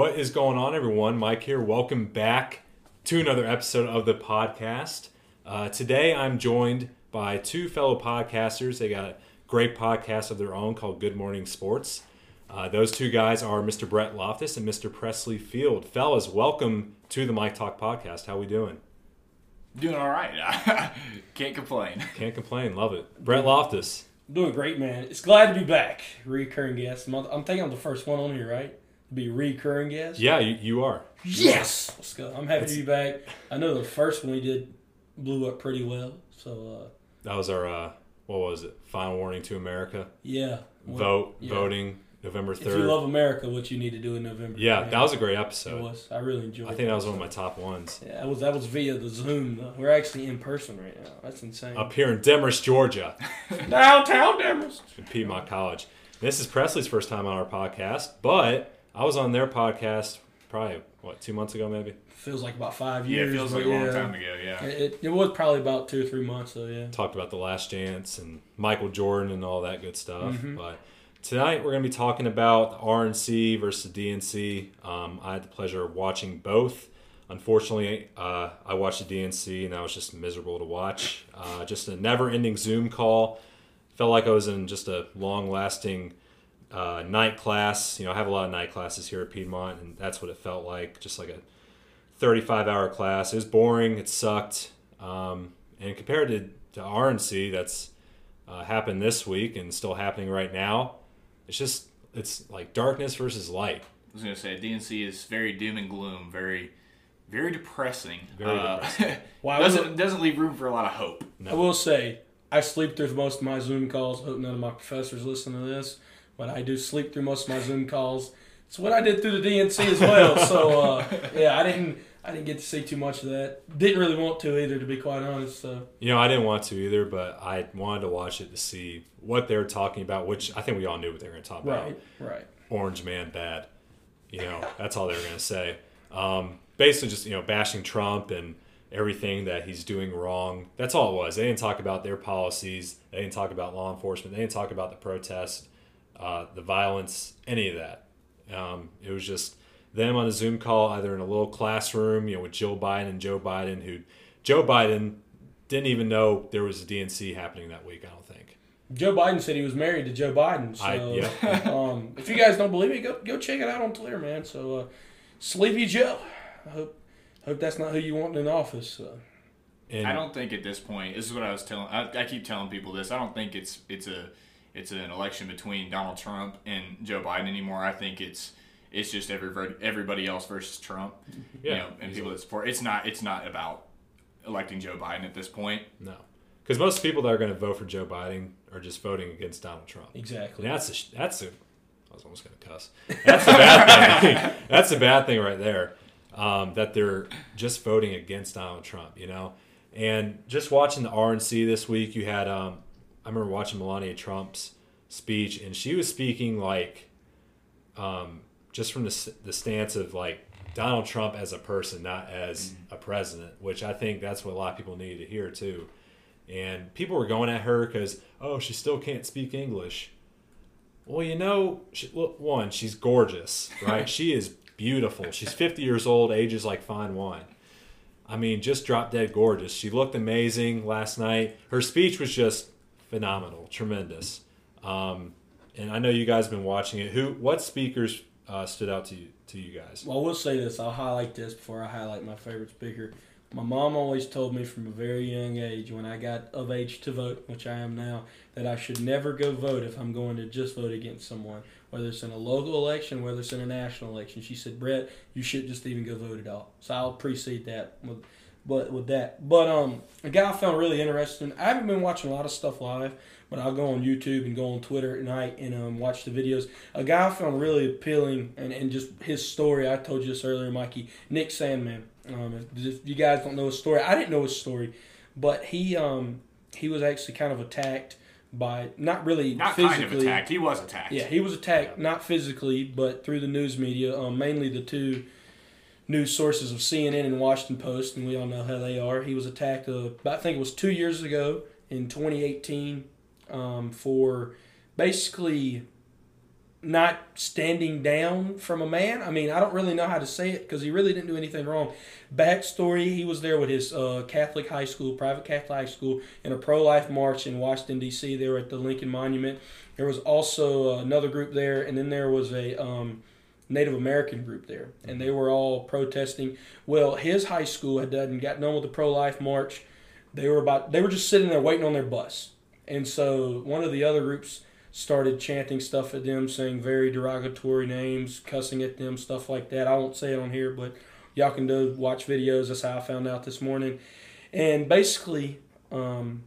What is going on, everyone? Mike here. Welcome back to another episode of the podcast. Uh, today, I'm joined by two fellow podcasters. They got a great podcast of their own called Good Morning Sports. Uh, those two guys are Mr. Brett Loftis and Mr. Presley Field. Fellas, welcome to the Mike Talk podcast. How we doing? Doing all right. Can't complain. Can't complain. Love it. Brett Loftis. Doing great, man. It's glad to be back. Recurring guest. I'm, I'm thinking I'm the first one on here, right? To be recurring guest. Yeah, you, you are. Yes. Let's go. I'm happy to be back. I know the first one we did blew up pretty well. So uh, That was our, uh, what was it? Final warning to America. yeah. Vote, yeah. voting, November third. If you love America, what you need to do in November. yeah, man. that was a great It episode. was. I really enjoyed. It. I think that was one of my top ones. Yeah, that was that was via the Zoom. Though. We're actually in person right now. That's insane. Up here in Demorest, Georgia, Downtown Demorest. in Piedmont College. This is Presley's first time on our podcast, but I was on their podcast probably, what, two months ago maybe? Feels like about five Yeah, years. it feels like a long yeah. time ago. Yeah. It, it was probably about two or three months though. Yeah. Talked about The Last Dance and Michael Jordan and all that good stuff. Mhm. But tonight we're going to be talking about the RNC versus DNC. Um, I had the pleasure of watching both. Unfortunately, uh, I watched the DNC and that was just miserable to watch. Uh, just a never ending Zoom call. Felt like I was in just a long lasting uh, night class. You know, I have a lot of night classes here at Piedmont, and that's what it felt like. Just like a 35 hour class. It was boring. It sucked. Um, and compared to, to RNC, that's uh, happened this week and still happening right now, it's just, it's like darkness versus light. I was gonna say DNC is very doom and gloom, very, very depressing. Very Uh, Well, I doesn't doesn't leave room for a lot of hope. No. I will say, I sleep through most of my Zoom calls. Hope none of my professors listen to this, but I do sleep through most of my Zoom calls. It's what I did through the DNC as well. So uh, yeah, I didn't I didn't get to see too much of that. Didn't really want to either, to be quite honest. So You know, I didn't want to either, but I wanted to watch it to see what they were talking about, which I think we all knew what they were going to talk about. right, right. Orange Man bad. You know, that's all they were going to say. Um, basically, just, you know, bashing Trump and everything that he's doing wrong. That's all it was. They didn't talk about their policies. They didn't talk about law enforcement. They didn't talk about the protest, uh, the violence, any of that. Um, it was just them on a Zoom call, either in a little classroom, you know, with Jill Biden and Joe Biden, who Joe Biden didn't even know there was a DNC happening that week, I don't think. Joe Biden said he was married to Joe Biden. So I- yeah. um, if you guys don't believe me, go go check it out on Twitter, man. So uh, Sleepy Joe. I hope hope that's not who you want in office. Uh, And I don't think at this point. This is what I was telling. I, I keep telling people this. I don't think it's it's a it's an election between Donald Trump and Joe Biden anymore. I think it's it's just everybody everybody else versus Trump. Yeah, you know, and people that support. It's not it's not about electing Joe Biden at this point. No, because most people that are going to vote for Joe Biden are just voting against Donald Trump. exactly. And that's a, sh- that's a. I was almost going to cuss. That's a bad thing. that's a bad thing right there. Um, that they're just voting against Donald Trump. You know, and just watching the RNC this week, you had. Um, I remember watching Melania Trump's speech, and she was speaking like, um, just from the the stance of like Donald Trump as a person, not as a president, which I think that's what a lot of people needed to hear too. And people were going at her because, oh, she still can't speak English. Well, you know, she, well, one, she's gorgeous, right? she is beautiful. She's 50 years old, ages like fine wine. I mean, just drop dead gorgeous. She looked amazing last night. Her speech was just phenomenal, tremendous. Um, and I know you guys have been watching it. Who, what speakers uh, stood out to you, to you guys? Well, I will say this. I'll highlight this before I highlight my favorite speaker. My mom always told me from a very young age, when I got of age to vote, which I am now, that I should never go vote if I'm going to just vote against someone, whether it's in a local election, whether it's in a national election. She said, "Brett, you should just even go vote at all." So I'll precede that with, but with that. But um, a guy I found really interesting. I haven't been watching a lot of stuff live, but I'll go on YouTube and go on Twitter at night and um, watch the videos. A guy I found really appealing and, and just his story. I told you this earlier, Mikey. Nick Sandmann. Um, if, if you guys don't know his story, I didn't know his story, but he um, he was actually kind of attacked by not really Not physically. kind of attacked. He was attacked. Yeah, he was attacked not physically, but through the news media, um, mainly the two news sources of CNN and Washington Post, and we all know how they are. He was attacked, uh, I think it was two years ago in 2018, um, for basically not standing down from a man. I mean, I don't really know how to say it because he really didn't do anything wrong. Backstory: He was there with his uh, Catholic high school, private Catholic high school, in a pro-life march in Washington D.C. They were at the Lincoln Monument. There was also uh, another group there, and then there was a um, Native American group there, and they were all protesting. Well, his high school had done got done with the pro-life march. They were about they were just sitting there waiting on their bus, and so one of the other groups started chanting stuff at them, saying very derogatory names, cussing at them, stuff like that. I won't say it on here, but y'all can do watch videos. That's how I found out this morning. And basically, um,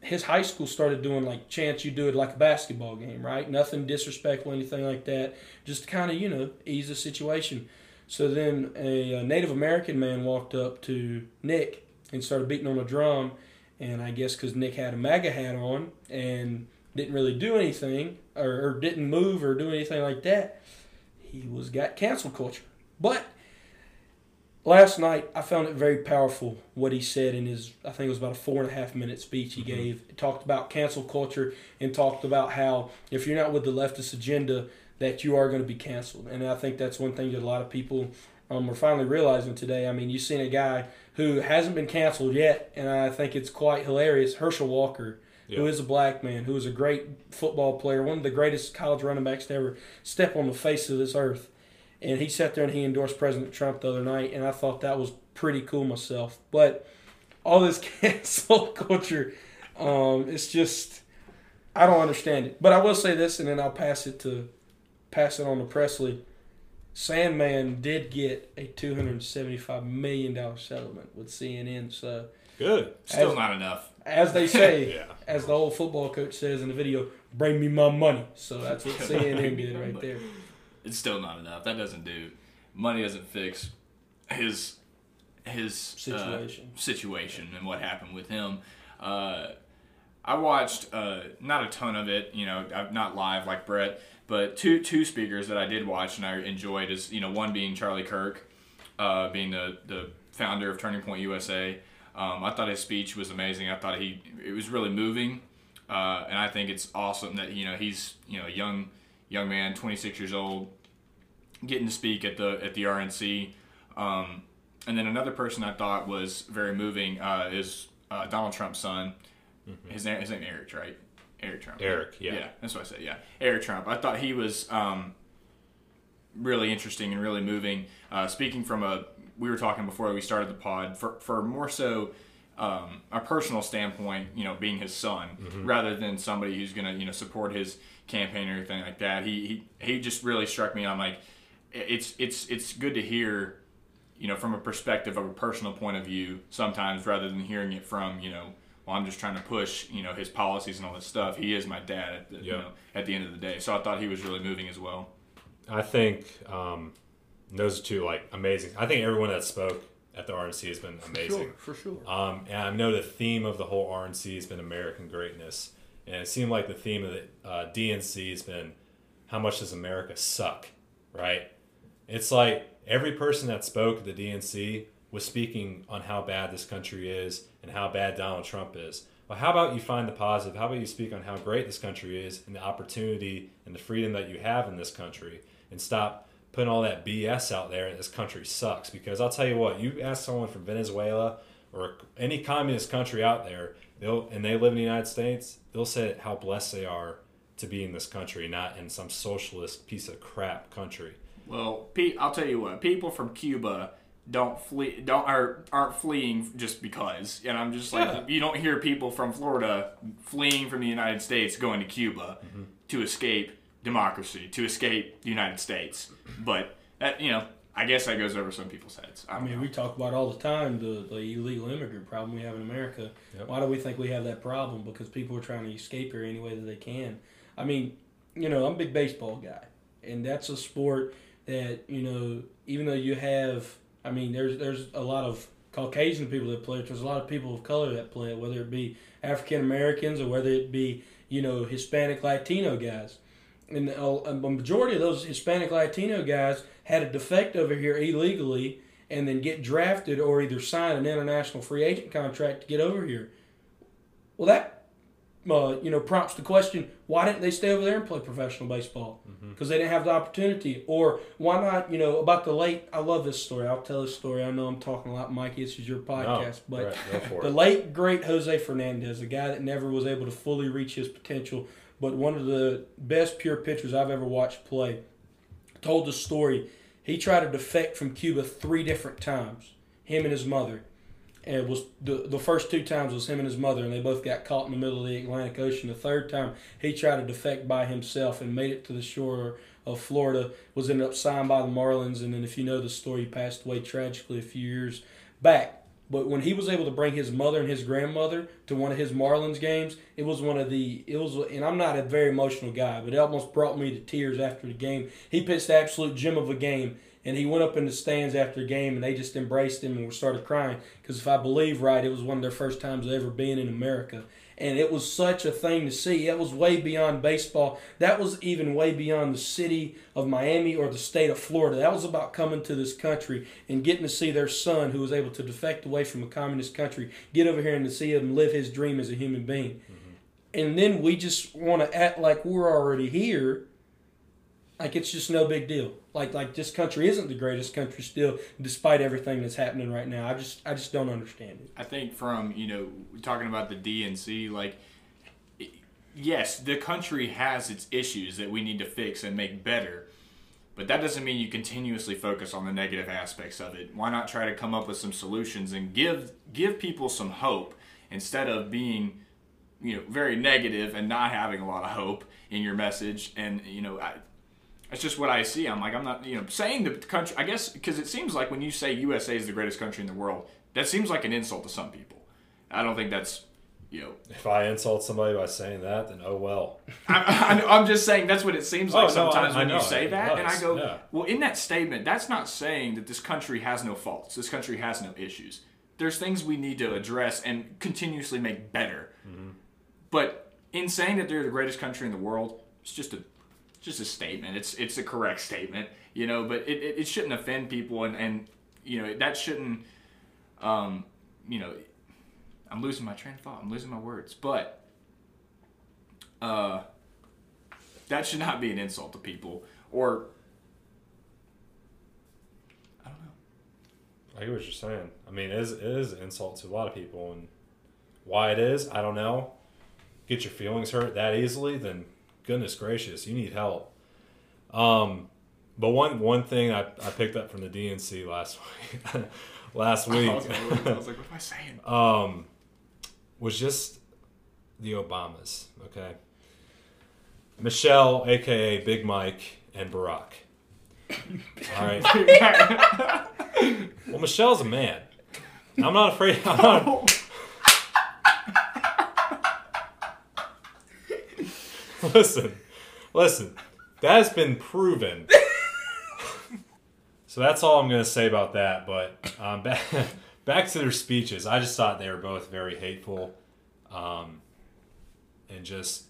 his high school started doing like chance you do it like a basketball game, right? Nothing disrespectful, anything like that. Just to kind of you know ease the situation. So then a, a Native American man walked up to Nick and started beating on a drum. And I guess because Nick had a MAGA hat on and didn't really do anything or, or didn't move or do anything like that, he was got cancel culture. But last night I found it very powerful what he said in his I think it was about a four and a half minute speech he mm-hmm. gave. It talked about cancel culture and talked about how if you're not with the leftist agenda that you are going to be canceled. And I think that's one thing that a lot of people um, are finally realizing today. I mean, you've seen a guy who hasn't been canceled yet, and I think it's quite hilarious. Herschel Walker, yeah. who is a black man, who is a great football player, one of the greatest college running backs to ever step on the face of this earth and he sat there and he endorsed President Trump the other night, and I thought that was pretty cool myself. But all this cancel culture, um, it's just I don't understand it. But I will say this, and then I'll pass it to pass it on to Presley. Sandmann did get a two hundred seventy-five million dollar settlement with CNN. So good, still as, not enough. As they say, yeah. as the old football coach says in the video, "Bring me my money." So that's what CNN did right there it's still not enough. That doesn't do. Money doesn't fix his his uh, situation uh, situation and what happened with him. Uh, I watched uh, not a ton of it, you know, not live like Brett, but two two speakers that I did watch and I enjoyed is you know one being Charlie Kirk, uh, being the the founder of Turning Point USA. Um, I thought his speech was amazing. I thought he it was really moving, uh, and I think it's awesome that you know he's you know a young young man, 26 years old, getting to speak at the at the RNC. Um, and then another person I thought was very moving uh, is uh, Donald Trump's son. Mm-hmm. His name, his name Eric, right? Eric Trump. Eric, yeah. Yeah, that's what I said. Yeah, Eric Trump. I thought he was um, really interesting and really moving. Uh, speaking from a, we were talking before we started the pod for for more so. Um, a personal standpoint, you know, being his son, mm-hmm. rather than somebody who's gonna, you know, support his campaign or anything like that. He he, he just really struck me on like it's it's it's good to hear you know from a perspective of a personal point of view sometimes rather than hearing it from you know well I'm just trying to push you know his policies and all this stuff he is my dad at the, yep. you know at the end of the day so I thought he was really moving as well I think um, those two like amazing I think everyone that spoke at the RNC has been amazing for sure, for sure. Um, and I know the theme of the whole RNC has been American greatness and it seemed like the theme of the uh, DNC has been how much does America suck right it's like every person that spoke at the DNC was speaking on how bad this country is and how bad Donald Trump is. Well, how about you find the positive? How about you speak on how great this country is and the opportunity and the freedom that you have in this country and stop putting all that BS out there and this country sucks? Because I'll tell you what, you ask someone from Venezuela or any communist country out there, they'll and they live in the United States, they'll say how blessed they are to be in this country, not in some socialist piece of crap country. Well, I'll tell you what. People from Cuba don't flee, don't are aren't fleeing just because. And I'm just like, yeah. you don't hear people from Florida fleeing from the United States going to Cuba mm-hmm. to escape democracy, to escape the United States. But that you know, I guess that goes over some people's heads. I, I mean, know. we talk about all the time the, the illegal immigrant problem we have in America. Yep. Why do we think we have that problem? Because people are trying to escape here any way that they can. I mean, you know, I'm a big baseball guy, and that's a sport that you know even though you have I mean there's there's a lot of Caucasian people that play it. There's a lot of people of color that play it, whether it be African Americans or whether it be you know Hispanic Latino guys. And a, a majority of those Hispanic Latino guys had a defect over here illegally and then get drafted or either sign an international free agent contract to get over here. Well, that uh, you know, prompts the question: Why didn't they stay over there and play professional baseball? Mm-hmm. Because they didn't have the opportunity. Or why not? You know, about the late. I love this story. I'll tell this story. I know I'm talking a lot, Mikey. This is your podcast, No, but right, the late great Jose Fernandez, a guy that never was able to fully reach his potential, but one of the best pure pitchers I've ever watched play, told the story. He tried to defect from Cuba three different times. Him and his mother, and it was the the first two times was him and his mother, and they both got caught in the middle of the Atlantic Ocean. The third time he tried to defect by himself and made it to the shore of Florida. Was ended up signed by the Marlins, and then if you know the story, he passed away tragically a few years back. But when he was able to bring his mother and his grandmother to one of his Marlins games, it was one of the it was and I'm not a very emotional guy, but it almost brought me to tears after the game. He pitched the absolute gem of a game, and he went up in the stands after the game, and they just embraced him and started crying because if I believe right, it was one of their first times ever being in America. And it was such a thing to see. It was way beyond baseball. That was even way beyond the city of Miami or the state of Florida. That was about coming to this country and getting to see their son, who was able to defect away from a communist country, get over here and to see him live his dream as a human being. Mm-hmm. And then we just want to act like we're already here, like it's just no big deal. Like like this country isn't the greatest country still, despite everything that's happening right now. I just I just don't understand it. I think from you know talking about the DNC, like yes, the country has its issues that we need to fix and make better, but that doesn't mean you continuously focus on the negative aspects of it. Why not try to come up with some solutions and give give people some hope instead of being you know very negative and not having a lot of hope in your message and you know I, that's just what I see. I'm like, I'm not, you know, saying the country, I guess, because it seems like when you say USA is the greatest country in the world, that seems like an insult to some people. I don't think that's, you know, If I insult somebody by saying that, then oh well. I'm, I'm just saying that's what it seems like Oh, sometimes I- I when you say that. And I go, yeah. well, in that statement, that's not saying that this country has no faults. This country has no issues. There's things we need to address and continuously make better. Mm-hmm. But in saying that they're the greatest country in the world, it's just a just a statement. It's it's a correct statement, you know. But it, it, it shouldn't offend people, and, and you know that shouldn't, um, you know, I'm losing my train of thought. I'm losing my words, but uh, that should not be an insult to people, or I don't know. I get what you're saying. I mean, it is, it is an insult to a lot of people, and why it is, I don't know. Get your feelings hurt that easily, then goodness gracious, you need help. Um, but one one thing I, I picked up from the DNC last week, last I week, was, I was like, what am I saying? um, was just the Obamas. Okay, Michelle, aka Big Mike, and Barack. All right. Well, Michelle's a man. I'm not afraid. I'm not. listen, listen. That has been proven. so that's all I'm going to say about that. But um, back, back to their speeches. I just thought they were both very hateful, um, and just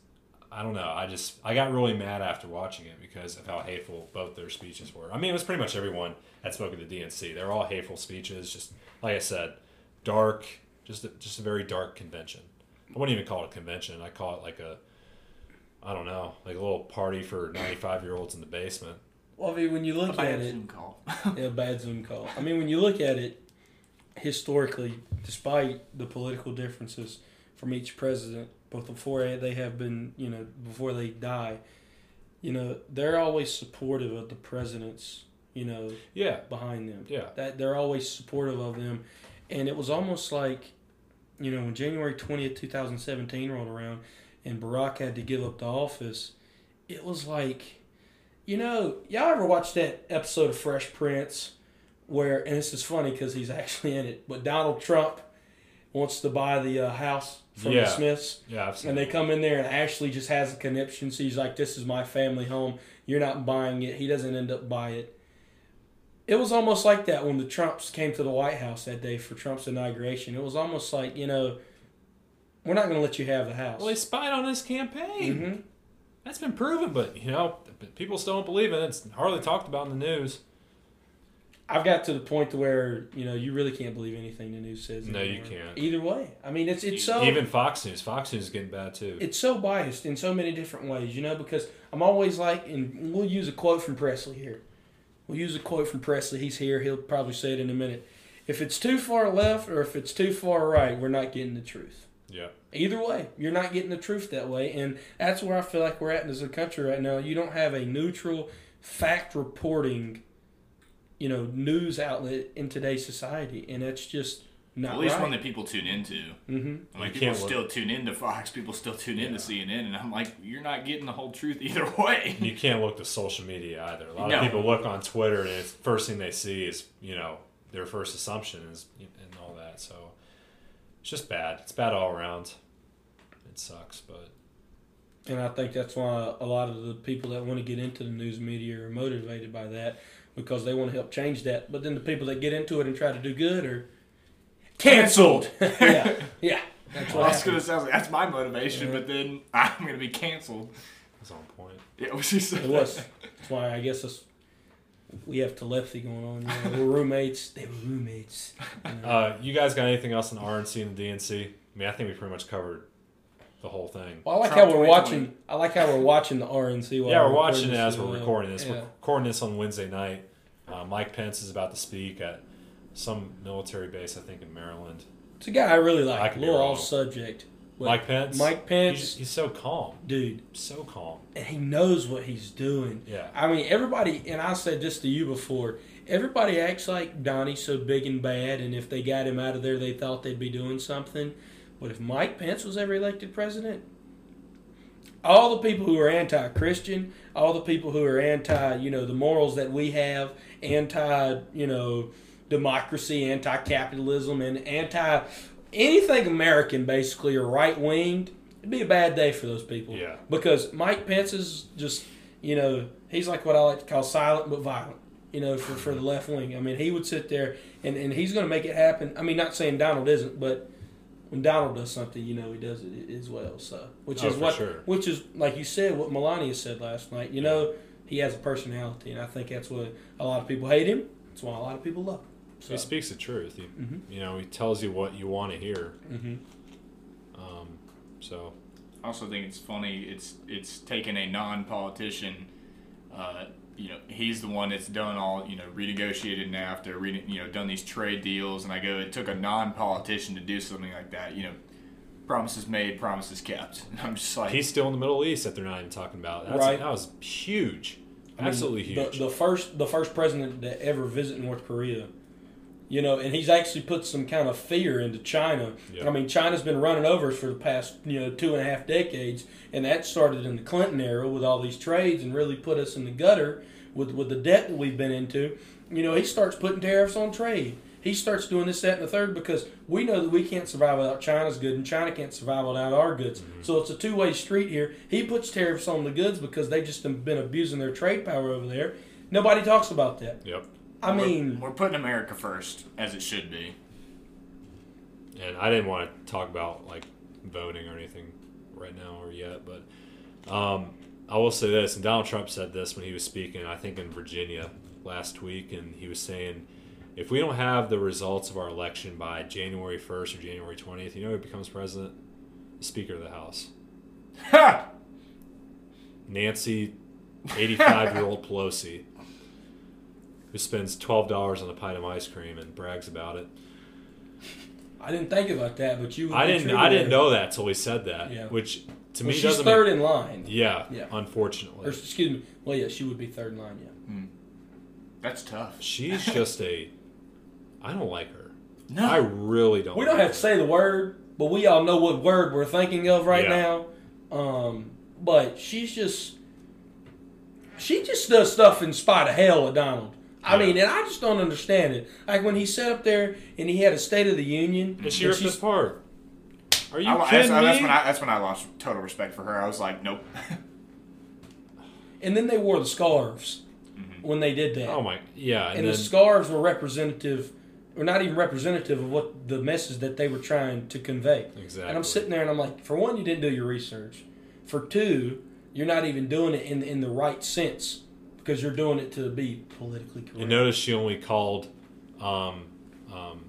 I don't know. I just I got really mad after watching it because of how hateful both their speeches were. I mean, it was pretty much everyone that spoke at the DNC. They're all hateful speeches. Just like I said, dark. Just a, just a very dark convention. I wouldn't even call it a convention. I call it like a I don't know, like a little party for 95 year olds in the basement. Well, I mean, when you look I at had a it, Zoom call. yeah, a bad Zoom call. I mean, when you look at it historically, despite the political differences from each president, both before they have been, you know, before they die, you know, they're always supportive of the presidents, you know, Yeah, behind them. yeah, That they're always supportive of them, and it was almost like, you know, when January twentieth, two thousand seventeen rolled around, and Barack had to give up the office, it was like, you know, y'all ever watch that episode of Fresh Prince, where and this is funny because he's actually in it, but Donald Trump wants to buy the uh, house from Yeah. the Smiths. yeah. I've And they come in there, and Ashley just has a conniption. So he's like, "This is my family home. You're not buying it." He doesn't end up buying it. It was almost like that when the Trumps came to the White House that day for Trump's inauguration. It was almost like, you know, we're not going to let you have the house. Well, they spied on his campaign. hmm That's been proven, but you know, people still don't believe it. It's hardly talked about in the news. I've got to the point to where you know you really can't believe anything the news says. No, you can't. Either way, I mean it's it's so Even Fox News. Fox News is getting bad too. it's so biased in so many different ways, you know, because I'm always like, and we'll use a quote from Presley here. We'll use a quote from Presley. He's here. He'll probably say it in a minute. If it's too far left or if it's too far right, we're not getting the truth. Yeah. Either way, you're not getting the truth that way, and that's where I feel like we're at as a country right now. You don't have a neutral, fact reporting, you know, news outlet in today's society, and that's just not At least right. one that people tune into. hmm I mean, You people can't look- still tune into Fox. People still tune into CNN, and I'm like, you're not getting the whole truth either way. You can't look to social media either. A lot No. of people look on Twitter, and it's first thing they see is you know their first assumption is and all that. So it's just bad. It's bad all around. It sucks, but And I think that's why a lot of the people that want to get into the news media are motivated by that because they want to help change that. But then the people that get into it and try to do good are canceled. yeah, yeah. That's Well, what that's gonna sound like that's my motivation, Yeah. but then I'm gonna be canceled. That's on point. Yeah, was just It was. That's why I guess it's, we have telepathy going on. You know, we're roommates. They were roommates. you know. Uh, you guys got anything else on RNC and the DNC? I mean, I think we pretty much covered the whole thing. well, I like Trump how we're 2020. watching. I like how we're watching the RNC. While yeah, we're recording watching it as we're recording this. Yeah. We're recording this on Wednesday night. Uh, Mike Pence is about to speak at some military base, I think, in Maryland. It's a guy I really like. could A be little off subject. But Mike Pence. Mike Pence, He's, he's so calm. dude, So calm. and he knows what he's doing. Yeah. I mean, everybody, and I said this to you before. Everybody acts like Donnie's so big and bad, and if they got him out of there, they thought they'd be doing something. But if Mike Pence was ever elected president, all the people who are anti-Christian, all the people who are anti, you know, the morals that we have, anti, you know, democracy, anti-capitalism, and anti anything American, basically, or right-winged, it'd be a bad day for those people. Yeah. Because Mike Pence is just, you know, he's like what I like to call silent but violent. You know, for, for the left wing. I mean, he would sit there and, and he's going to make it happen. I mean, not saying Donald isn't, but when Donald does something, you know, he does it as well. So, which Oh, is what, sure. which is like you said, what Melania said last night. You know, he has a personality, and I think that's what a lot of people hate him. That's why a lot of people love him. So, He speaks the truth. He, Mhm. You know, he tells you what you want to hear. hmm Um, so I also think it's funny. It's it's taken a non-politician. Uh, you know, he's the one that's done all you know renegotiated NAFTA, re, you know, done these trade deals, and I go, it took a non-politician to do something like that. You know, promises made, promises kept. And I'm just like, he's still in the Middle East that they're not even talking about. That's, Right. That was huge. I mean, Absolutely huge. The, the first the first president to ever visit North Korea. You know, and he's actually put some kind of fear into China. Yeah. I mean, China's been running over us for the past, you know, two and a half decades, and that started in the Clinton era with all these trades and really put us in the gutter with with the debt that we've been into. You know, he starts putting tariffs on trade. He starts doing this, that, and the third because we know that we can't survive without China's goods, and China can't survive without our goods. Mm-hmm. So it's a two way street here. He puts tariffs on the goods because they've just been abusing their trade power over there. Nobody talks about that. yep. I we're- mean, we're putting America first, as it should be. And I didn't want to talk about like voting or anything right now or yet, but um, I will say this. And Donald Trump said this when he was speaking, I think in Virginia last week, and he was saying, if we don't have the results of our election by January 1st or January 20th, you know who becomes president? The Speaker of the House. Ha! Nancy, 85 year old Pelosi, who spends $12 on a pint of ice cream and brags about it. I didn't think about that, but you. I didn't. I didn't know that till he said that. Yeah. Which to Well, me she's doesn't. third Make, in line. yeah, Yeah. Unfortunately, Or excuse me. Well, yeah, she would be third in line. Yeah. That's tough. she's just a. I don't like her. No, I really don't. We don't like have to say the word, but we all know what word we're thinking of right Yeah. now. Um, but she's just she just does stuff in spite of hell at Donald. I mean, and I just don't understand it. Like when he sat up there and he had a State of the Union, her. And she and ripped she's- us apart. Are you I, that's, kidding me? that's when I that's when I lost total respect for her. I was like, nope. and then they wore the scarves mm-hmm. when they did that. oh my, yeah, and, and then the scarves were representative, or not even representative of what the message that they were trying to convey. exactly. And I'm sitting there and I'm like, for one, you didn't do your research. For two, you're not even doing it in in the right sense. Because you're doing it to be politically correct. You notice she only called um, um,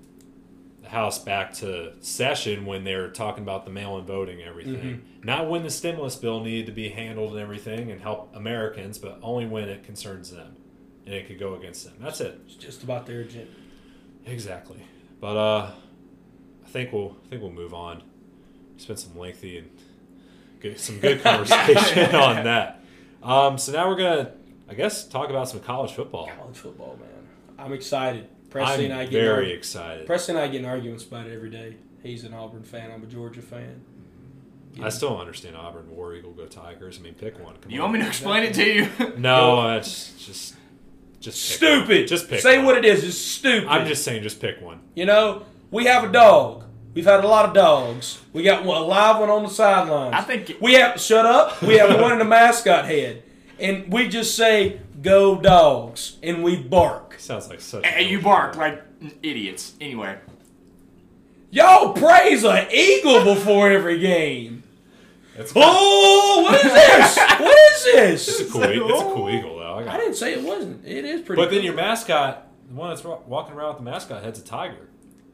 the House back to session when they were talking about the mail-in voting and everything. Mm-hmm. Not when the stimulus bill needed to be handled and everything and help Americans, but only when it concerns them and it could go against them. That's it. It's just about their agenda. Exactly. But uh, I think we'll I think we'll move on. Spend some lengthy and get some good conversation on that. Um, so now we're gonna, I guess, talk about some college football. College football, man. I'm excited. Presley I'm and I get very excited. Presley and I get in arguments about it every day. He's an Auburn fan. I'm a Georgia fan. I still don't understand Auburn, War Eagle, go Tigers. I mean, pick one. Come You on. want me to explain it to you? No, it's just just pick one. Stupid. Just pick. Say one. what it is. It's stupid. I'm just saying, just pick one. You know, we have a dog. We've had a lot of dogs. We got one, a live one on the sidelines. I think- we have. Shut up. We have one in the mascot head, and we just say "Go dogs" and we bark. Sounds like such. Hey, a you bark like idiots. Anyway, Y'all praise an eagle before every game. It's, Oh, what is this? What is it's this? a cool. It's a cool eagle, though. I I didn't say it wasn't. It is pretty. But then your mascot, the one that's walking around with the mascot head's a tiger.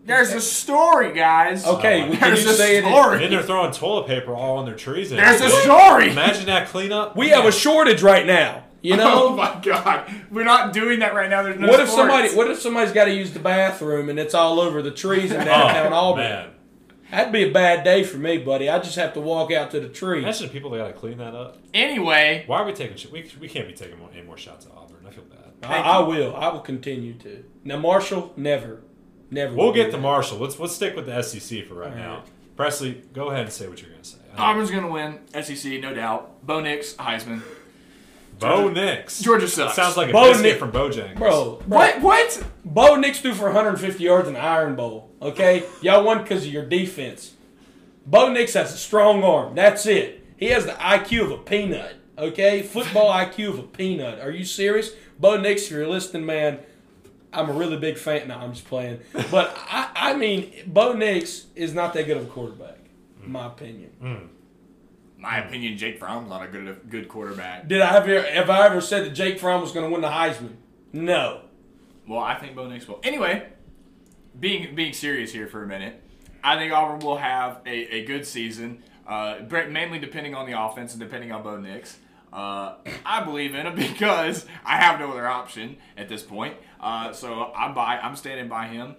There's a story, guys. okay, Oh, well, can There's you a say it? And story. then they're throwing toilet paper all on their trees. and There's a everything. story. Imagine that cleanup. We have a shortage right now. You know. Oh my god, we're not doing that right now. There's no What if sports. somebody? What if somebody's got to use the bathroom and it's all over the trees in oh, downtown oh, Auburn? man. That'd be a bad day for me, buddy. I just have to walk out to the tree. Imagine the people that got to clean that up. Anyway, Why are we taking? sh- We, we can't be taking more, any more shots at Auburn. I feel bad. I, I will. I will continue to. Now, Marshall, never, never. We'll get to. Marshall. Let's let's stick with the SEC for right All now. Presley, go ahead and say what you're going to say. Auburn's gonna win SEC, no doubt. Bo Nix, Heisman. Bo Nix. Georgia sucks. Sounds like a Bo biscuit Nix- from Bojangles. bro. bro What? What? Bo Nix threw for 150 yards in the Iron Bowl. Okay, y'all won because of your defense. Bo Nix has a strong arm. That's it. He has the IQ of a peanut. Okay, football IQ of a peanut. Are you serious, Bo Nix? If you're listening, man, I'm a really big fan. No, I'm just playing. But I, I mean, Bo Nix is not that good of a quarterback, in my opinion. Mm. My opinion, Jake Fromm's not a good good quarterback. Did I have, ever- have I ever said that Jake Fromm was going to win the Heisman? No. Well, I think Bo Nix will. Anyway, being being serious here for a minute, I think Auburn will have a, a good season, uh, mainly depending on the offense and depending on Bo Nix. Uh, I believe in him because I have no other option at this point. Uh, so I'm by. I'm standing by him.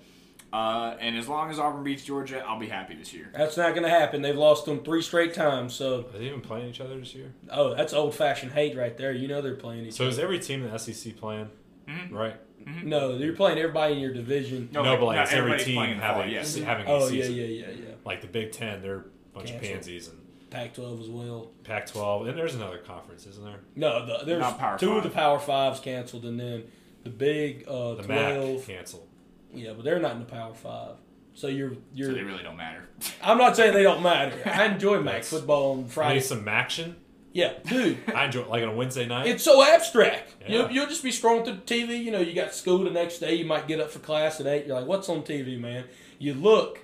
Uh, and as long as Auburn beats Georgia, I'll be happy this year. That's not going to happen. They've lost them three straight times. So, Are they even playing each other this year? oh, that's old fashioned hate right there. You know they're playing each So other. So is every team in the SEC playing? Mhm. Right. No, you're playing everybody in your division. No, No, like, but like it's every team playing in the fall, having yes. having a Oh yeah, season. yeah, yeah, yeah. Like the Big Ten, they're a bunch of pansies and Pac-12 as well. Pac-12, and there's another conference, isn't there? No, the, there's Not Power two of the Power Fives canceled, and then the Big uh, The Twelve. MAC canceled. Yeah, but they're not in the Power Five. So you're you're. So they really don't matter. I'm not saying they don't matter. I enjoy MAC football on Need Friday. some action. Yeah, dude. I enjoy it, like on a Wednesday night. It's so abstract. Yeah. You'll, you'll just be scrolling through the TV. You know, you got school the next day. You might get up for class at eight. You're like, "What's on TV, man?" You look.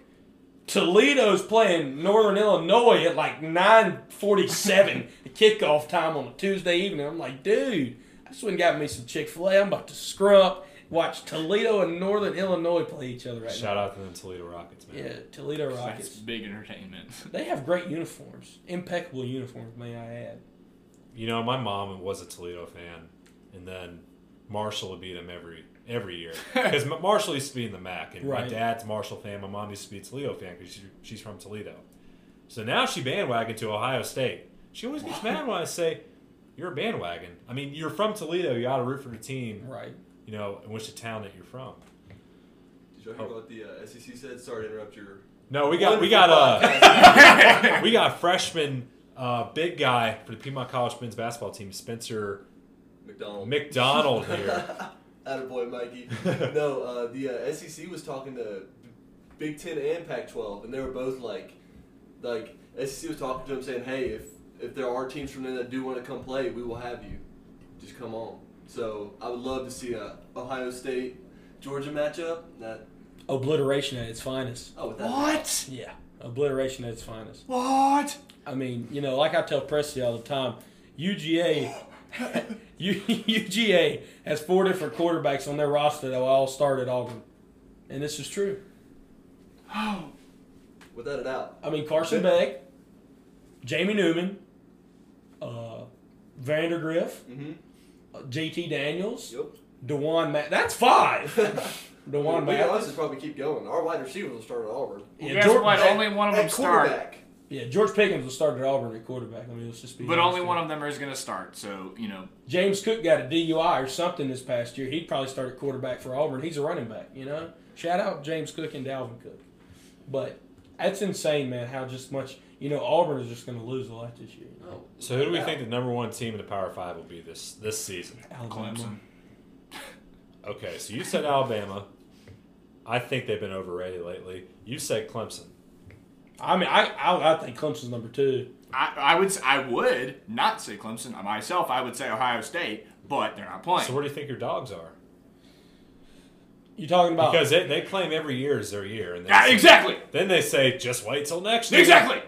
Toledo's playing Northern Illinois at like nine forty-seven, the kickoff time on a Tuesday evening. I'm like, dude, I just went and got me some Chick Fil A. I'm about to scrump. Watch Toledo and Northern Illinois play each other right now. Shout out to the Toledo Rockets, man. Yeah, Toledo That's Rockets. big entertainment. They have great uniforms, impeccable uniforms, may I add. You know, my mom was a Toledo fan, and then Marshall would beat them every every year because Marshall used to be in the MAC, and my dad's Marshall fan. My mom used to be a Toledo fan because she, she's from Toledo. So now she bandwagon to Ohio State. She always gets mad when I say, "You're a bandwagon." I mean, you're from Toledo. You got to root for the team. Right. You know, in which the town that you're from. Did you hear what the uh, SEC said? Sorry to interrupt your. No, we got we wonderful got uh we got freshman uh, big guy for the Piedmont College men's basketball team, Spencer McDonald. McDonald here. Attaboy, Mikey. no, uh, the uh, SEC was talking to Big Ten and Pac-12, and they were both like, like SEC was talking to him saying, "Hey, if if there are teams from there that do want to come play, we will have you. Just come on." So I would love to see a Ohio State Georgia matchup. That Obliteration at its finest. oh, with that what? Yeah, obliteration at its finest. What? I mean, you know, like I tell Presley all the time, UGA U- UGA has four different quarterbacks on their roster that will all start at Auburn, and this is true. Oh, without a doubt. I mean Carson Beck, Jamie Newman, uh, Vandagriff, Mm-hmm. uh, JT Daniels, Yep. D'Wan. Ma- that's five. D'Wan we can honestly Mathis. probably keep going. Our wide receivers will start at Auburn. Well, Yeah, guess George- what? At- Only one of them start. Yeah, George Pickens will start at Auburn at quarterback. I mean, let's just be. But only here. one of them is going to start. So, you know, James Cook got a DUI or something this past year. He'd probably start at quarterback for Auburn. He's a running back, you know. Shout out James Cook and Dalvin Cook. But that's insane, man. How just much you know Auburn is just going to lose a lot this year. You know? Oh, So who do we yeah. think the number one team in the Power Five will be this this season? Alabama. Clemson. Okay, so you said Alabama. I think they've been overrated lately. You said Clemson. I mean, I, I I think Clemson's number two. I, I would s- I would not say Clemson myself. I would say Ohio State, but they're not playing. So where do you think your dogs are? You talking about? Because they, they claim every year is their year, and then, Yeah, exactly, then they say just wait till next year. exactly,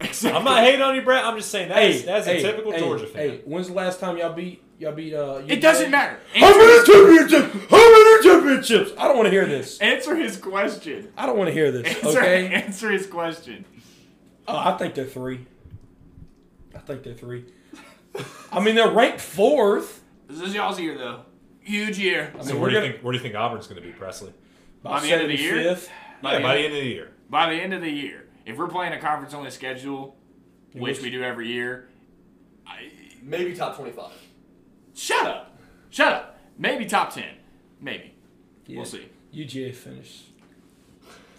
exactly. I'm not hating on you, Brett. I'm just saying that's hey, that's hey, a typical hey, Georgia fan. Hey, when's the last time y'all beat y'all beat? Uh, It doesn't matter. How many championships? How many championships? I don't want to hear this. Answer his question. I don't want to hear this. Answer, Okay. answer his question. Oh, I think they're three. I think they're three. I mean, they're ranked fourth. This is y'all's year, though. Huge year. I so mean, where do you gonna think where do you think Auburn's going to be, Presley? by By the end of the year? 75th. By yeah, the by end- the end of the year. By the end of the year, if we're playing a conference only schedule, which we do every year, I, Maybe top 25. shut up. Shut up. Maybe top 10. Maybe. Yeah. We'll see. UGA finish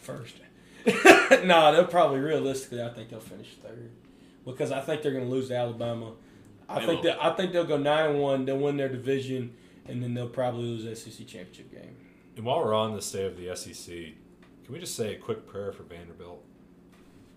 first. no, they'll probably realistically, I think they'll finish third because I think they're going to lose to Alabama. I They think that I think they'll go nine and one. They'll win their division, and then they'll probably lose the SEC championship game. And while we're on the state of the SEC, can we just say a quick prayer for Vanderbilt?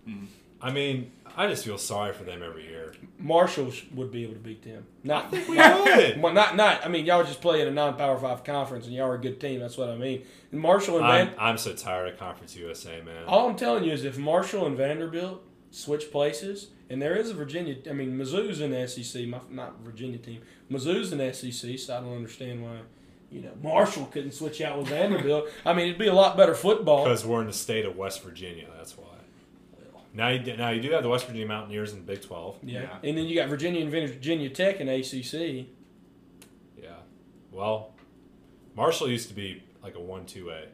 Mhm. I mean, I just feel sorry for them every year. Marshall would be able to beat them. Not We would. Well, not not. I mean, y'all just play in a non-power five conference, and y'all are a good team. That's what I mean. And Marshall and I'm, Van. I'm so tired of Conference USA, man. All I'm telling you is, if Marshall and Vanderbilt switch places, and there is a Virginia. I mean, Mizzou's in the SEC. My, not Virginia team. Mizzou's in the SEC, so I don't understand why. You know, Marshall couldn't switch out with Vanderbilt. I mean, it'd be a lot better football. Because we're in the state of West Virginia, that's why. Now you, do- now you do have the West Virginia Mountaineers in the Big 12. Yeah. Yeah. and then you got Virginia and Virginia Tech in ACC. Yeah. Well, Marshall used to be like a 1 2A.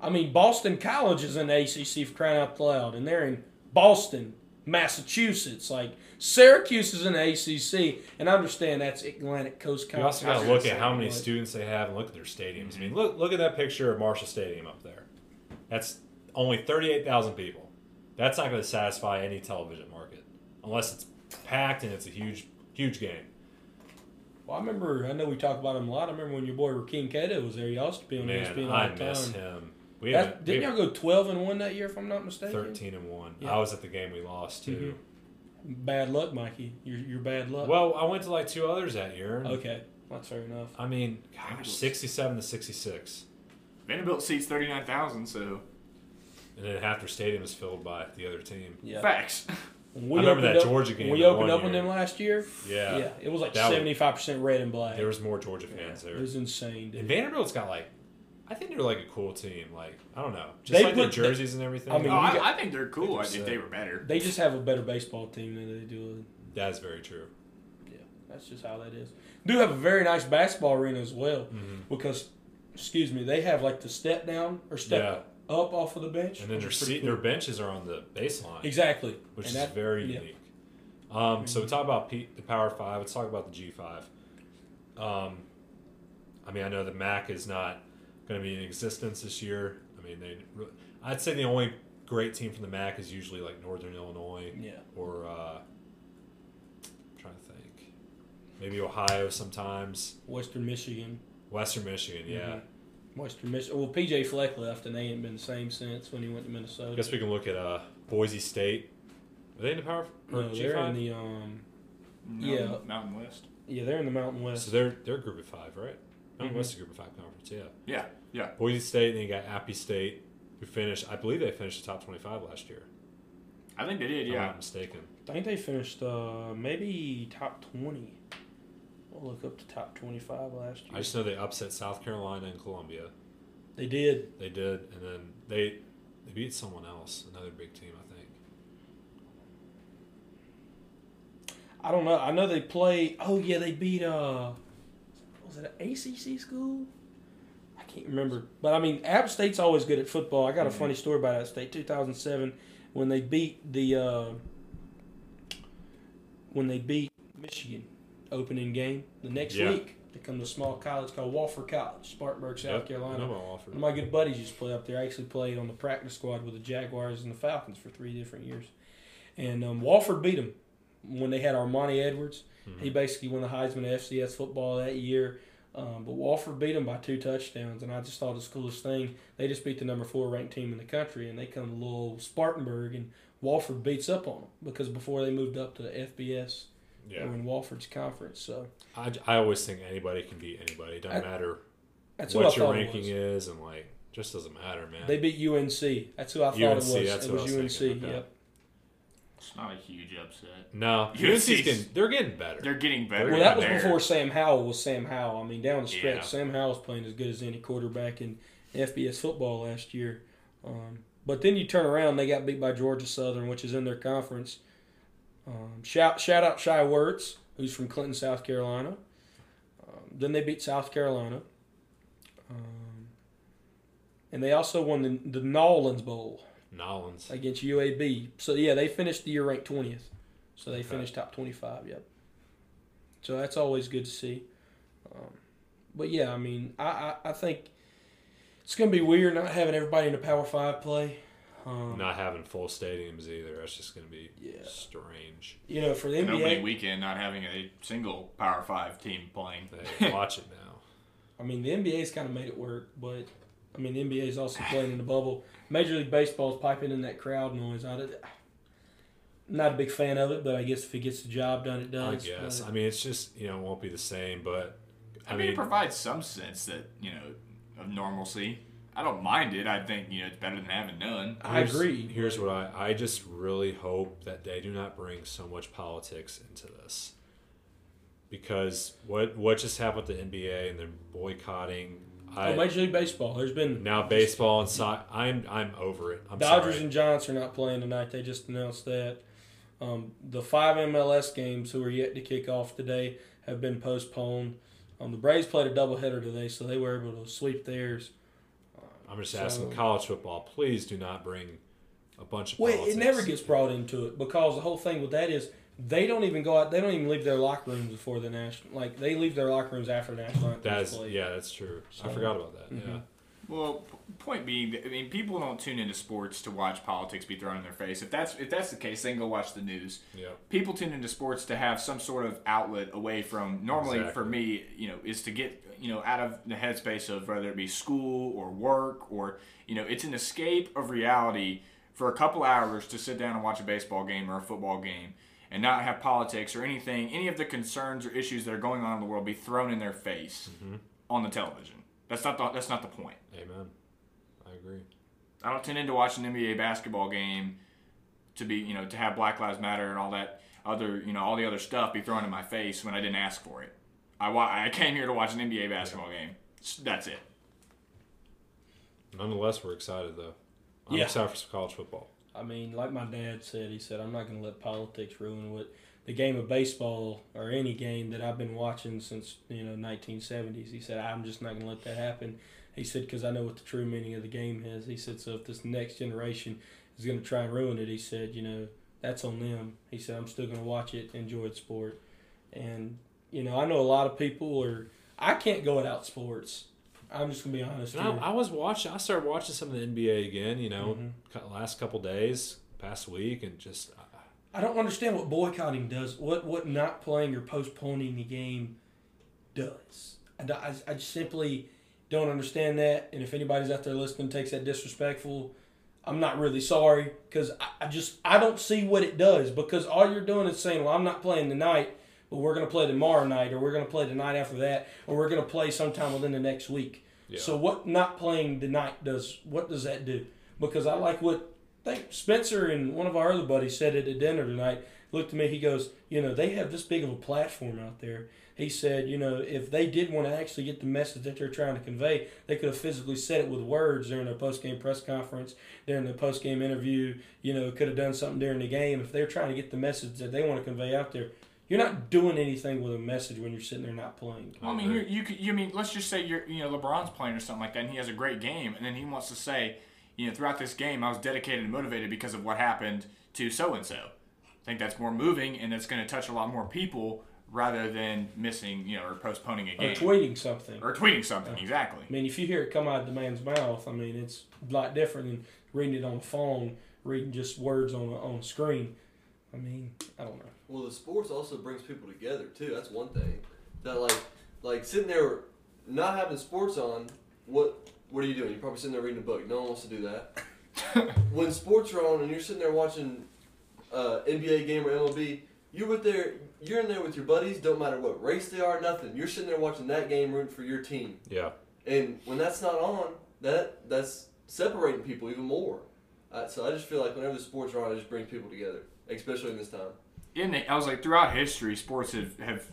I mean, Boston College is in the ACC for crying out loud, and they're in Boston, Massachusetts. Like Syracuse is in ACC, and I understand that's Atlantic Coast Conference. You also got to look at how many But- students they have and look at their stadiums. I mean, mm-hmm. look look at that picture of Marshall Stadium up there. That's only 38,000 people. That's not going to satisfy any television market unless it's packed and it's a huge huge game. Well, I remember. I know we talk about him a lot. I remember when your boy Rakeem Cato was there. Y'all used to be on Man, ESPN all I the miss time. him. We That- haven't, didn't we y'all go twelve and one that year, if I'm not mistaken? 13 and 1. Yeah. I was at the game we lost too. Mm-hmm. Bad luck, Mikey. You're, you're bad luck. Well, I went to like two others that year. okay, that's fair enough. I mean, gosh, 67 to 66. Vanderbilt seats 39,000, so And then half their stadium is filled by the other team. Yeah. facts. We I remember opened that up- Georgia game We opened one up on year. them last year. Yeah. Yeah, it was like seventy five percent red and black. There was more Georgia Yeah, there. it was insane. Dude. And Vanderbilt's got like, I think they're like a cool team. Like, I don't know. Just They like their put- jerseys and everything. I mean, Oh, I, got- I think they're cool I 50%. they were better. They just have a better baseball team than they do. that is very true. Yeah, that's just how that is. Do have a very nice basketball arena as well Mhm. because, excuse me, they have like the step down or step Yeah. Up off of the bench. And then their seat, cool. their benches are on the baseline, exactly, which And is that- very yeah. unique. Um, so we talk about P, the Power Five. Let's talk about the G Five. Um, I mean, I know the MAC is not going to be in existence this year. I mean, they. re- I'd say the only great team from the MAC is usually like Northern Illinois Yeah, or uh, I'm trying to think, maybe Ohio sometimes, Western Michigan. Western Michigan. Yeah, Mhm. Western Michigan. Well, PJ Fleck left, and they ain't been the same since when he went to Minnesota. I guess we can look at uh, Boise State. Are they in the Power or No, G they're in the um. No, Yeah. Mountain West. Yeah, they're in the Mountain West. So they're they're Group of Five, right? Mountain Mhm. West is a Group of Five conference. Yeah. Yeah, yeah. Boise State, and then you got Appy State, who finished. I believe they finished the top twenty-five last year. I think they did, If I'm yeah. not mistaken. I think they finished uh maybe top twenty. Look up the top 25 last year. I just know they upset South Carolina and Columbia. they did. They did, and then they they beat someone else, another big team, I think. I don't know. I know they play. Oh yeah, they beat. uh Was it an ACC school? I can't remember. But I mean, App State's always good at football. I got a Mhm. funny story about App State. 2007, when they beat the uh, when they beat Michigan opening game the next Yeah. week. They come to a small college called Wofford College, Spartanburg, South Yep, Carolina. One of my good buddies used to play up there. I actually played on the practice squad with the Jaguars and the Falcons for three different years. And um, Wofford beat them when they had Armani Edwards. Mhm. He basically won the Heisman of FCS football that year. Um, but Wofford beat them by two touchdowns, and I just thought it was the coolest thing. They just beat the number four ranked team in the country, and they come to little Spartanburg, and Wofford beats up on them because before they moved up to the FBS, Yeah, in Wofford's conference. So I, I always think anybody can beat anybody. It doesn't I- matter that's who I what your ranking is, and like, just doesn't matter, man. They beat UNC. That's who I thought UNC, it was. that's it what was UNC. was thinking, okay. Yep. It's not a huge upset. no, UNC's UNC's getting they're getting better. They're getting better. Well, that was They're- before Sam Howell was Sam Howell. I mean, down the stretch, Yeah. Sam Howell's playing as good as any quarterback in FBS football last year. Um, but then you turn around, they got beat by Georgia Southern, which is in their conference. Um, shout shout out Shai Werts, who's from Clinton, South Carolina. Um, then they beat South Carolina. Um, and they also won the, the Nolans Bowl Nolans. against UAB. So yeah, they finished the year ranked twentieth. So they Okay. finished top twenty-five. Yep. So that's always good to see. Um, but yeah, I mean, I, I, I think it's gonna be weird not having everybody in the Power Five play. Um, Not having full stadiums either. That's just going to be Yeah. strange. You know, for the an opening NBA, weekend not having a single Power Five team playing. They watch it now. I mean, the NBA's kind of made it work, but I mean, the NBA's also playing in the bubble. Major League Baseball's piping in that crowd noise. I, am not a big fan of it, but I guess if it gets the job done, it does. I guess. But- I mean, it's just you know, it won't be the same, but I, I mean, it mean, provides some sense that you know of normalcy. I don't mind it. I think you know it's better than having none. I here's- agree. Here's what I I just really hope that they do not bring so much politics into this. Because what what just happened with the NBA and they're boycotting I oh, Major League Baseball. There's been now baseball and soccer. I'm I'm over it. I'm Dodgers sorry. and Giants are not playing tonight. They just announced that. Um, the five MLS games who are yet to kick off today have been postponed. Um, the Braves played a doubleheader today, so they were able to sweep theirs. I'm just So- asking college football. Please do not bring a bunch of. Well, politics. it never gets brought into it because the whole thing with that is they don't even go out. They don't even leave their locker rooms before the national. Like they leave their locker rooms after national anthem That is is yeah, that's true. I forgot about that. Yeah. Mhm. Well, point being, I mean, people don't tune into sports to watch politics be thrown in their face. If that's if that's the case, then go watch the news. Yeah. People tune into sports to have some sort of outlet away from. Normally, for me, you know, is to get you know out of the headspace of whether it be school or work or you know, it's an escape of reality for a couple hours to sit down and watch a baseball game or a football game and not have politics or anything, any of the concerns or issues that are going on in the world be thrown in their face Mhm. on the television. That's not the that's not the point. Amen. I agree. I don't tend into watching an NBA basketball game to be, you know, to have Black Lives Matter and all that other, you know, all the other stuff be thrown in my face when I didn't ask for it. I, wa- I came here to watch an NBA basketball game. That's it. Nonetheless, we're excited though. I'm Yeah. excited for some college football. I mean, like my dad said, he said, I'm not going to let politics ruin what the game of baseball or any game that I've been watching since, you know, 1970s. He said, I'm just not going to let that happen. He said, because I know what the true meaning of the game is. He said, so if this next generation is going to try and ruin it, he said, you know, that's on them. He said, I'm still going to watch it, enjoy the sport. And, you know, I know a lot of people are, I can't go without sports. I'm just going to be honest. I, I was watching. I started watching some of the NBA again. You know, Mhm. last couple days, past week, and just uh, I don't understand what boycotting does. What what not playing or postponing the game does. I, I, I just simply don't understand that. And if anybody's out there listening takes that disrespectful, I'm not really sorry because I, I just I don't see what it does because all you're doing is saying, well, I'm not playing tonight, but we're going to play tomorrow night, or we're going to play the night after that, or we're going to play sometime within the next week. yeah. So what not playing tonight does? What does that do? Because I like what I think Spencer and one of our other buddies said at dinner tonight. looked at me. He goes, you know, they have this big of a platform out there. He said, you know, if they did want to actually get the message that they're trying to convey, they could have physically said it with words during their post game press conference, during the post game interview. You know, could have done something during the game if they're trying to get the message that they want to convey out there. You're not doing anything with a message when you're sitting there not playing. Well, I mean, you you could, you mean let's just say you're you know LeBron's playing or something like that, and he has a great game, and then he wants to say, you know, throughout this game I was dedicated and motivated because of what happened to so and so. I think that's more moving, and it's going to touch a lot more people rather than missing, you know, or postponing a game. Or tweeting something. or tweeting something. Exactly. I mean, if you hear it come out of the man's mouth, I mean, it's a lot different than reading it on the phone, reading just words on a, on a screen. I mean, I don't know. Well, the sports also brings people together too. That's one thing. That like, like sitting there, not having sports on. What What are you doing? You're probably sitting there reading a book. No one wants to do that. when sports are on and you're sitting there watching uh, NBA game or MLB, you're with there. You're in there with your buddies. Don't matter what race they are. Nothing. You're sitting there watching that game, rooting for your team. Yeah. And when that's not on, that that's separating people even more. Uh, so I just feel like whenever the sports are on, it just brings people together, especially in this time. In the, I was like throughout history, sports have, have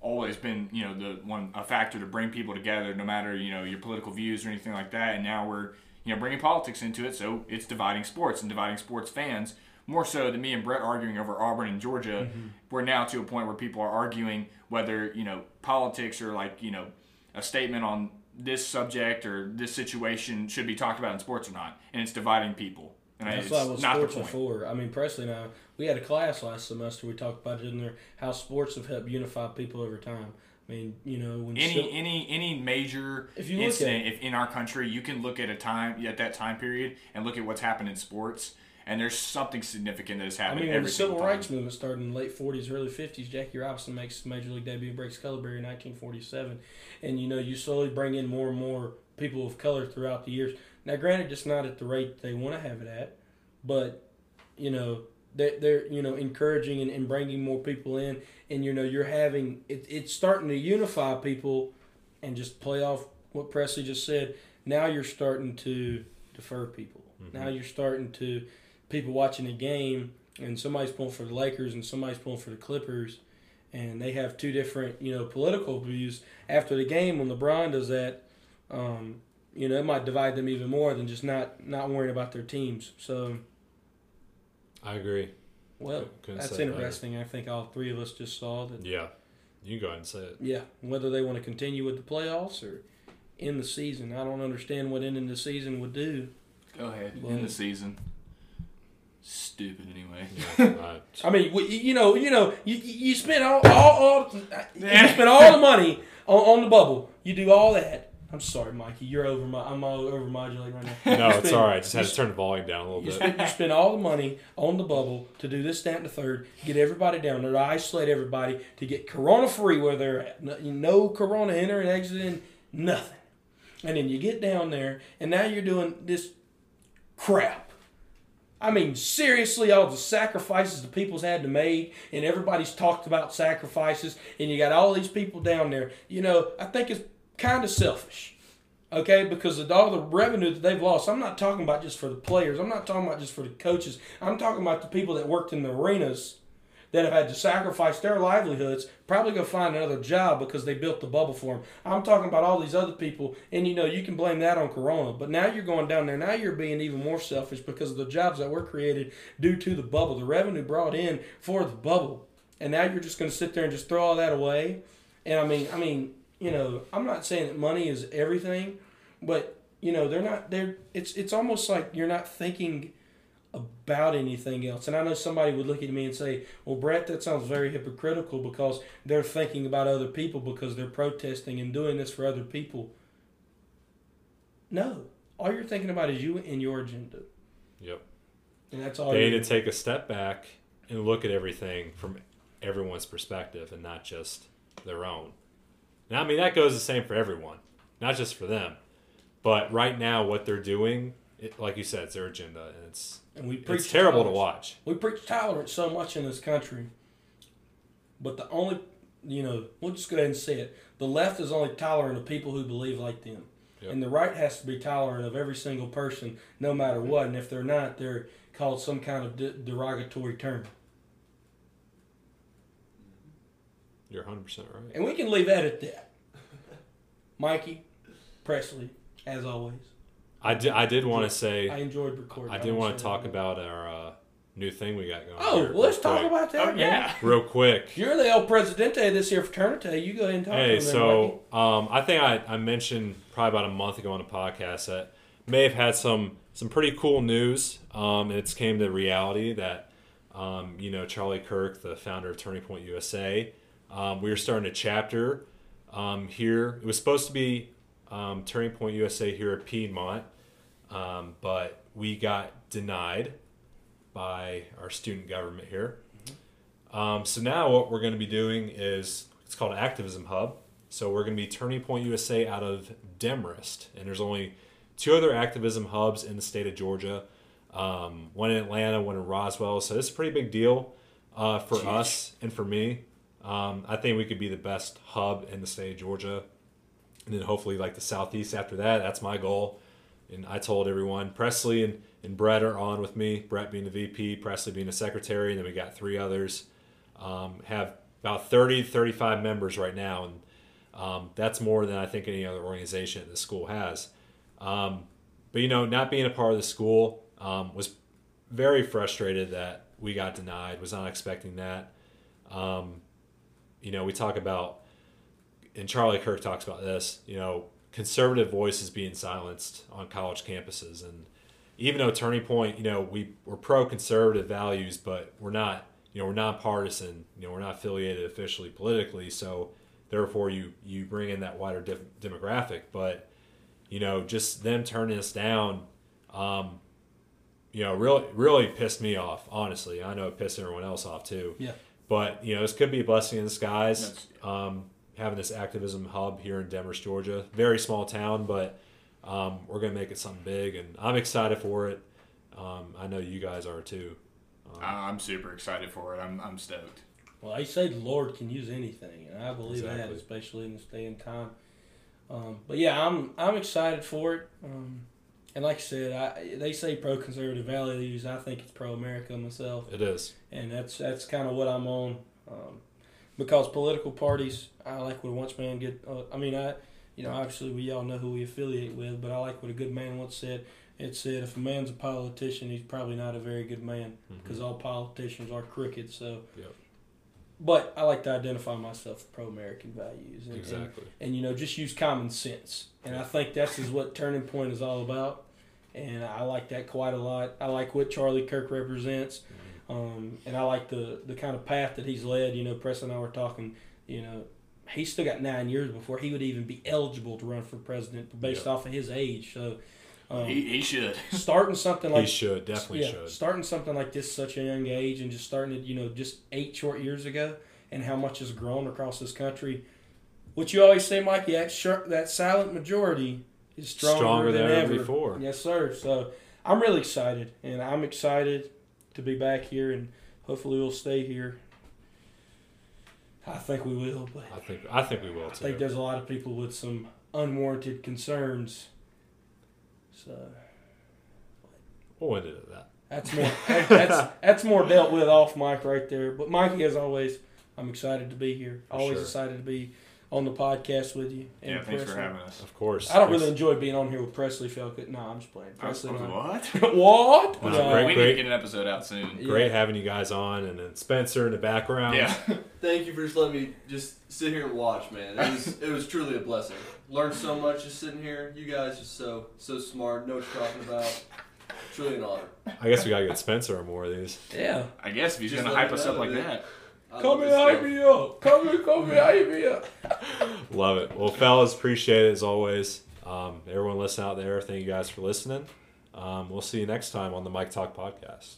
always been you know the one a factor to bring people together, no matter you know your political views or anything like that. And now we're you know bringing politics into it, so it's dividing sports and dividing sports fans more so than me and Brett arguing over Auburn and Georgia. Mm-hmm. We're now to a point where people are arguing whether you know politics or like you know a statement on this subject or this situation should be talked about in sports or not, and it's dividing people. And That's why not the sports point. I mean, Presley and I, we had a class last semester. We talked about it in there how sports have helped unify people over time. I mean, you know, when any civil- any any major If you look incident if in our country you can look at a time at that time period and look at what's happened in sports and there's something significant that has happened. I mean, when every the civil rights time. movement started in the late 40s, early 50s, Jackie Robinson makes his major league debut, breaks color barrier in 1947. And, you know, you slowly bring in more and more people of color throughout the years. Now, granted, it's not at the rate they want to have it at, but, you know, they're, they're you know, encouraging and, and bringing more people in. And, you know, you're having, it, it's starting to unify people and just play off what Presley just said. Now you're starting to defer people. Now you're starting to people watching a game and somebody's pulling for the Lakers and somebody's pulling for the Clippers and they have two different, you know, political views after the game when LeBron does that, um, you know, it might divide them even more than just not not worrying about their teams. So, I agree. well, Couldn't that's say it better. interesting. I think all three of us just saw that. Yeah. You go ahead and say it. Yeah, whether they want to continue with the playoffs or in the season, I don't understand what ending the season would do. Go ahead Well- in the season. Stupid anyway. Yeah, I- I mean, you know, you know, you you spend all all, all you spend all the money on, on the bubble. You do all that. I'm sorry, Mikey. You're over my. I'm all over modulating right now. no, it's all right. Just had to turn the volume down a little You bit. spend, you spend all the money on the bubble to do this, that, and the third, get everybody down there, to isolate everybody, to get corona free where they're at. No, no corona entering, exiting, nothing. And then you get down there, and now you're doing this crap. I mean, seriously, all the sacrifices the people's had to make, and everybody's talked about sacrifices, and you got all these people down there. You know, I think it's kind of selfish okay? Because of all the revenue that they've lost. I'm not talking about just for the players. I'm not talking about just for the coaches. I'm talking about the people that worked in the arenas that have had to sacrifice their livelihoods, probably go find another job because they built the bubble for them. I'm talking about all these other people, and you know, you can blame that on Corona. But now you're going down there. Now you're being even more selfish because of the jobs that were created due to the bubble, the revenue brought in for the bubble. And now you're just going to sit there and just throw all that away. And I mean, I mean, you know, I'm not saying that money is everything, but you know, they're not. They're. It's it's almost like you're not thinking about anything else. And I know somebody would look at me and say, "Well, Brett, that sounds very hypocritical because they're thinking about other people because they're protesting and doing this for other people." No, all you're thinking about is you and your agenda, Yep. and that's all. They need to take a step back and look at everything from everyone's perspective and not just their own. Now, I mean, that goes the same for everyone, not just for them. But right now, what they're doing, it, like you said, it's their agenda, and it's and we preach it's terrible to watch. We preach tolerance so much in this country, but the only, you know, we'll just go ahead and say it. The left is only tolerant of people who believe like them, Yep. and the right has to be tolerant of every single person, no matter what. And if they're not, they're called some kind of de- derogatory term. You're 100 percent right. And we can leave that at that. Mikey, Presley, as always. I did. I did want to say. I enjoyed recording. I I'm did want to sorry. talk about our uh, new thing we got going. Oh, here, well, let's real talk quick. about that. Oh man. yeah. real quick. You're the El Presidente of this here fraternity. You go ahead and talk Hey, to them, so um, I think I, I mentioned probably about a month ago on a podcast that may have had some some pretty cool news. Um, and it's came to reality that um, you know Charlie Kirk, the founder of Turning Point USA, um, we were starting a chapter um, here. It was supposed to be um, Turning Point USA here at Piedmont, um, but we got denied by our student government here. Um, so now what we're going to be doing is it's called Activism Hub. So we're going to be Turning Point USA out of Demorest, and there's only two other activism hubs in the state of Georgia. Um, one in Atlanta, one in Roswell. So this is a pretty big deal uh, for us and for me. Um, I think we could be the best hub in the state of Georgia, and then hopefully like the southeast after that. That's my goal. And I told everyone, Presley and, and Brett are on with me. Brett being the VP, Presley being the secretary, and then we got three others. Um, have about 30, 35 members right now, and um, that's more than I think any other organization at the school has. Um, but you know, not being a part of the school um, was very frustrated that we got denied. Was not expecting that. Um, you know, we talk about, and Charlie Kirk talks about this. You know, conservative voices being silenced on college campuses, and even though Turning Point, you know, we we're pro conservative values, but we're not. You know, we're nonpartisan. You know, we're not affiliated officially politically, so therefore you you bring in that wider def- demographic. But you know, just them turning us down, um, you know, really really pissed me off. Honestly, I know it pissed everyone else off too. Yeah. But you know, this could be a blessing in disguise. That's- Um, having this activism hub here in Demorest, Georgia, very small town, but um, we're gonna make it something big, and I'm excited for it. Um, I know you guys are too. Um, I'm super excited for it. I'm I'm stoked. Well, I say the Lord can use anything, and I believe that, especially in this day and time. Um, but yeah, I'm I'm excited for it. And like I said, I, they say pro conservative values. I think it's pro America myself, it is. and that's that's kind of what I'm on. Um, because political parties, I like what a once man get. Uh, I mean, I you know obviously we all know who we affiliate with, but I like what a good man once said. It said if a man's a politician, he's probably not a very good man Mhm. because all politicians are crooked. So, Yep. But I like to identify myself with pro-American values, and, and, Exactly. and, you know just use common sense. And I think that's is what Turning Point is all about. And I like that quite a lot. I like what Charlie Kirk represents, um, and I like the the kind of path that he's led. You know, Press and I were talking. You know, he's still got nine years before he would even be eligible to run for president based Yeah. off of his age. So. Um, He, he should. starting something like he should definitely yeah, should. starting something like this such a young age and just starting it, you know, just eight short years ago, and how much has grown across this country. What you always say, Mikey, that shir- that silent majority is stronger, Stronger than, than ever ever before. Yes, sir. So I'm really excited, and I'm excited to be back here, and hopefully we'll stay here. I think we will, but I think I think we will I think there's a lot of people with some unwarranted concerns. So. Uh, we'll end it at that. That's more that- that's that's more dealt with off mic right there. But Mikey, as always, I'm excited to be here. For always sure. excited to be on the podcast with you. And Yeah, thanks for having us. Of course. I don't Thanks. really enjoy being on here with Presley Felka. No, I'm just playing. Presley. Oh, I was, what? What? No, No. great, we great. need to get an episode out soon. Yeah. Great having you guys on, and then Spencer in the background. Yeah. Thank you for just letting me just sit here and watch, man. It was it was truly a blessing. Learned so much just sitting here. You guys are so so smart. Know what you're talking about. Truly an honor. I guess we gotta get Spencer on more of these. Yeah. I guess if he's Just gonna hype us up like dude. that. I Come and hype me up. Come and come and hype me up. Love it. Well, fellas, appreciate it as always. Um, everyone listening out there, thank you guys for listening. Um, we'll see you next time on the Mike Talk podcast.